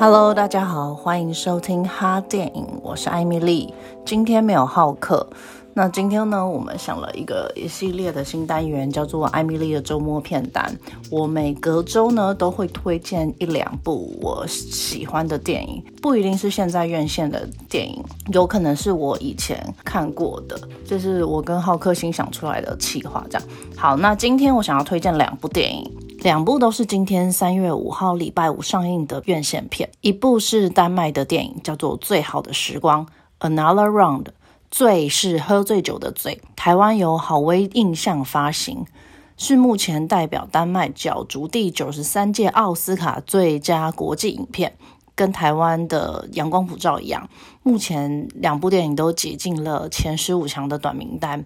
Hello，大家好，欢迎收听哈电影，我是艾米丽。今天没有浩克，那今天呢，我们想了一个一系列的新单元，叫做艾米丽的周末片单。我每隔周呢都会推荐一两部我喜欢的电影，不一定是现在院线的电影，有可能是我以前看过的，这是我跟浩克新想出来的企划。这样好，那今天我想要推荐两部电影。两部都是今天三月五号礼拜五上映的院线片，一部是丹麦的电影，叫做《最好的时光》（Another Round），醉是喝醉酒的醉。台湾由好威印象发行，是目前代表丹麦角逐第九十三届奥斯卡最佳国际影片，跟台湾的《阳光普照》一样，目前两部电影都挤进了前十五强的短名单。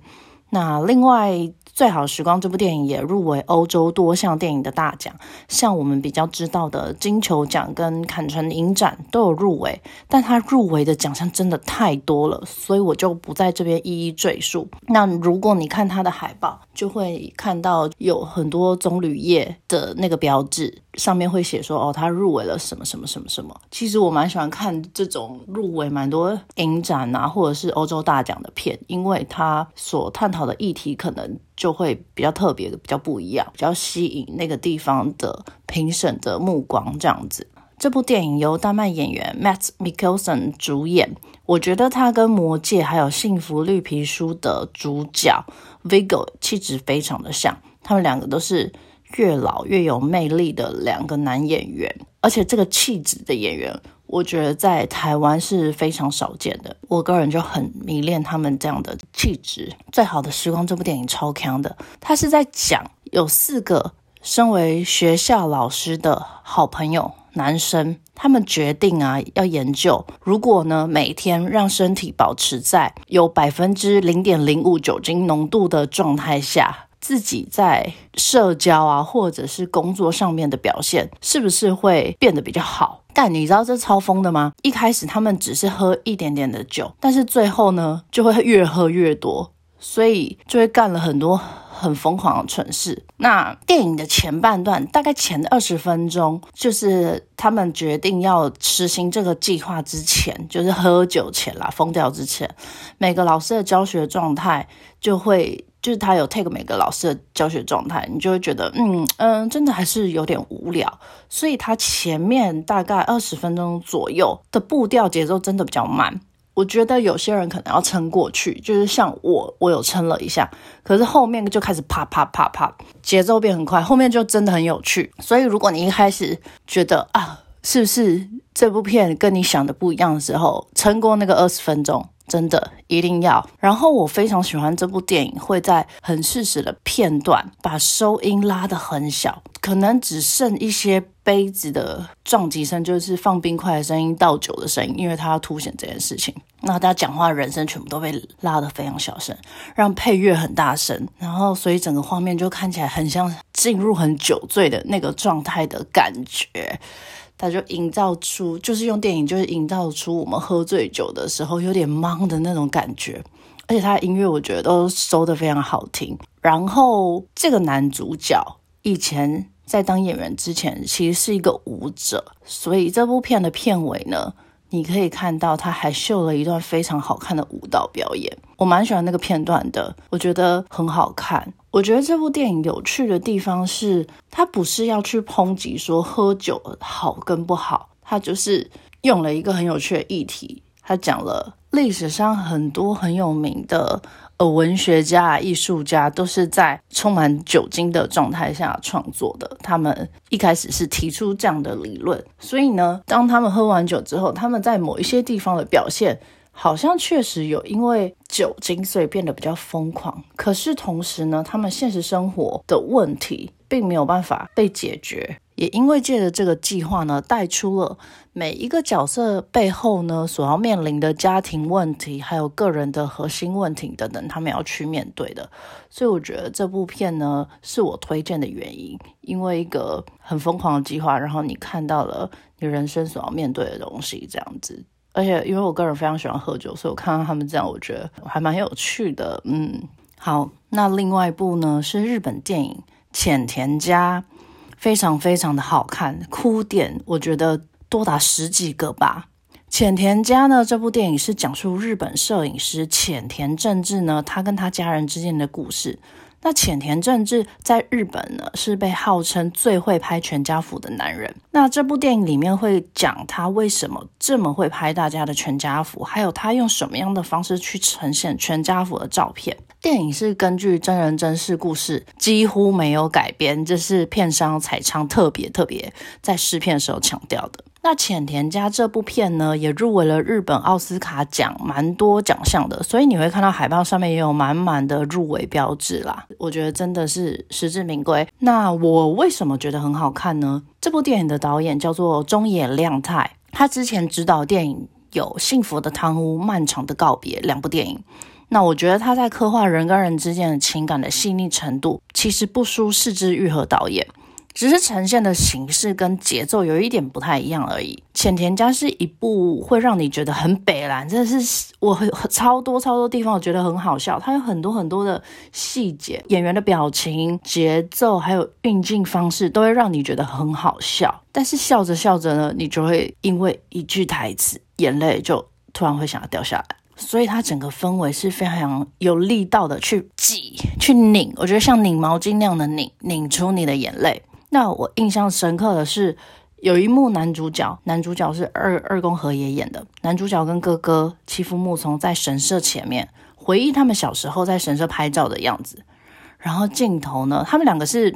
那另外。最好时光这部电影也入围欧洲多项电影的大奖，像我们比较知道的金球奖跟坎城影展都有入围，但它入围的奖项真的太多了，所以我就不在这边一一赘述。那如果你看它的海报，就会看到有很多棕榈叶的那个标志，上面会写说哦，它入围了什么什么什么什么。其实我蛮喜欢看这种入围蛮多影展啊，或者是欧洲大奖的片，因为它所探讨的议题可能。就会比较特别的，比较不一样，比较吸引那个地方的评审的目光。这样子，这部电影由丹麦演员 Matt Mikkelsen 主演，我觉得他跟《魔戒》还有《幸福绿皮书》的主角 Viggo 气质非常的像，他们两个都是越老越有魅力的两个男演员，而且这个气质的演员。我觉得在台湾是非常少见的，我个人就很迷恋他们这样的气质。最好的时光这部电影超强的，他是在讲有四个身为学校老师的好朋友男生，他们决定啊要研究，如果呢每天让身体保持在有百分之零点零五酒精浓度的状态下，自己在社交啊或者是工作上面的表现是不是会变得比较好？但你知道这超疯的吗？一开始他们只是喝一点点的酒，但是最后呢，就会越喝越多，所以就会干了很多很疯狂的蠢事。那电影的前半段，大概前二十分钟，就是他们决定要实行这个计划之前，就是喝酒前啦，疯掉之前，每个老师的教学状态就会。就是他有 take 每个老师的教学状态，你就会觉得，嗯嗯，真的还是有点无聊。所以他前面大概二十分钟左右的步调节奏真的比较慢。我觉得有些人可能要撑过去，就是像我，我有撑了一下，可是后面就开始啪啪啪啪，节奏变很快，后面就真的很有趣。所以如果你一开始觉得啊，是不是这部片跟你想的不一样的时候，撑过那个二十分钟。真的一定要。然后我非常喜欢这部电影，会在很适时的片段把收音拉得很小，可能只剩一些杯子的撞击声，就是放冰块的声音、倒酒的声音，因为它要凸显这件事情。那大家讲话的人声全部都被拉得非常小声，让配乐很大声，然后所以整个画面就看起来很像进入很酒醉的那个状态的感觉。他就营造出，就是用电影，就是营造出我们喝醉酒的时候有点懵的那种感觉，而且他的音乐我觉得都收得非常好听。然后这个男主角以前在当演员之前，其实是一个舞者，所以这部片的片尾呢。你可以看到他还秀了一段非常好看的舞蹈表演，我蛮喜欢那个片段的，我觉得很好看。我觉得这部电影有趣的地方是，它不是要去抨击说喝酒好跟不好，它就是用了一个很有趣的议题，他讲了历史上很多很有名的呃。文学家、艺术家都是在充满酒精的状态下创作的。他们一开始是提出这样的理论，所以呢，当他们喝完酒之后，他们在某一些地方的表现，好像确实有因为酒精，所以变得比较疯狂。可是同时呢，他们现实生活的问题并没有办法被解决。也因为借着这个计划呢，带出了每一个角色背后呢所要面临的家庭问题，还有个人的核心问题等等，他们要去面对的。所以我觉得这部片呢是我推荐的原因，因为一个很疯狂的计划，然后你看到了你人生所要面对的东西，这样子。而且因为我个人非常喜欢喝酒，所以我看到他们这样，我觉得还蛮有趣的。嗯，好，那另外一部呢是日本电影《浅田家》。非常非常的好看，哭点我觉得多达十几个吧。浅田家呢，这部电影是讲述日本摄影师浅田正治呢，他跟他家人之间的故事。那浅田正治在日本呢，是被号称最会拍全家福的男人。那这部电影里面会讲他为什么这么会拍大家的全家福，还有他用什么样的方式去呈现全家福的照片。电影是根据真人真事故事，几乎没有改编，这是片商彩昌特别特别在试片的时候强调的。那浅田家这部片呢，也入围了日本奥斯卡奖，蛮多奖项的，所以你会看到海报上面也有满满的入围标志啦。我觉得真的是实至名归。那我为什么觉得很好看呢？这部电影的导演叫做中野亮太，他之前执导电影有《幸福的汤屋》《漫长的告别》两部电影。那我觉得他在刻画人跟人之间的情感的细腻程度，其实不输是枝裕和导演。只是呈现的形式跟节奏有一点不太一样而已。浅田家是一部会让你觉得很北蓝，真的是我超多超多地方我觉得很好笑，它有很多很多的细节，演员的表情、节奏还有运镜方式都会让你觉得很好笑。但是笑着笑着呢，你就会因为一句台词，眼泪就突然会想要掉下来。所以它整个氛围是非常有力道的，去挤、去拧，我觉得像拧毛巾那样的拧，拧出你的眼泪。那我印象深刻的是，有一幕男主角，男主角是二二宫和也演的，男主角跟哥哥欺负木从在神社前面回忆他们小时候在神社拍照的样子，然后镜头呢，他们两个是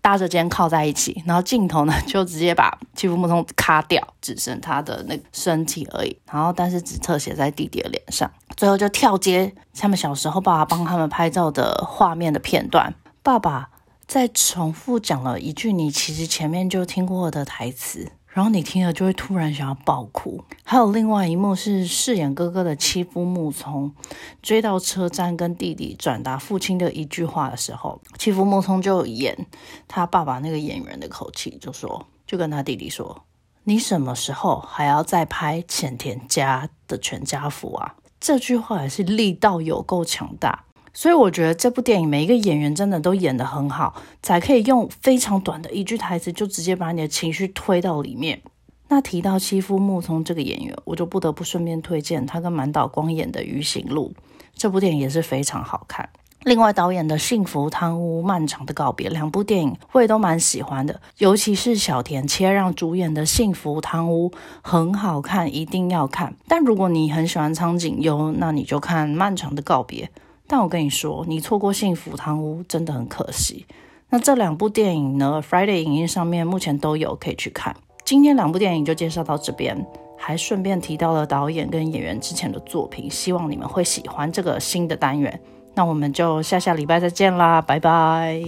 搭着肩靠在一起，然后镜头呢就直接把欺负木通卡掉，只剩他的那个身体而已，然后但是只特写在弟弟的脸上，最后就跳接他们小时候爸爸帮他们拍照的画面的片段，爸爸。再重复讲了一句你其实前面就听过的台词，然后你听了就会突然想要爆哭。还有另外一幕是饰演哥哥的妻夫木聪追到车站跟弟弟转达父亲的一句话的时候，妻夫木聪就演他爸爸那个演员的口气，就说就跟他弟弟说：“你什么时候还要再拍浅田家的全家福啊？”这句话也是力道有够强大。所以我觉得这部电影每一个演员真的都演得很好，才可以用非常短的一句台词就直接把你的情绪推到里面。那提到妻夫木聪这个演员，我就不得不顺便推荐他跟满岛光演的《鱼行路》这部电影也是非常好看。另外导演的《幸福汤屋》《漫长的告别》两部电影我也都蛮喜欢的，尤其是小田切让主演的《幸福汤屋》很好看，一定要看。但如果你很喜欢苍井优，那你就看《漫长的告别》。但我跟你说，你错过《幸福汤屋》真的很可惜。那这两部电影呢，Friday 影音上面目前都有可以去看。今天两部电影就介绍到这边，还顺便提到了导演跟演员之前的作品，希望你们会喜欢这个新的单元。那我们就下下礼拜再见啦，拜拜。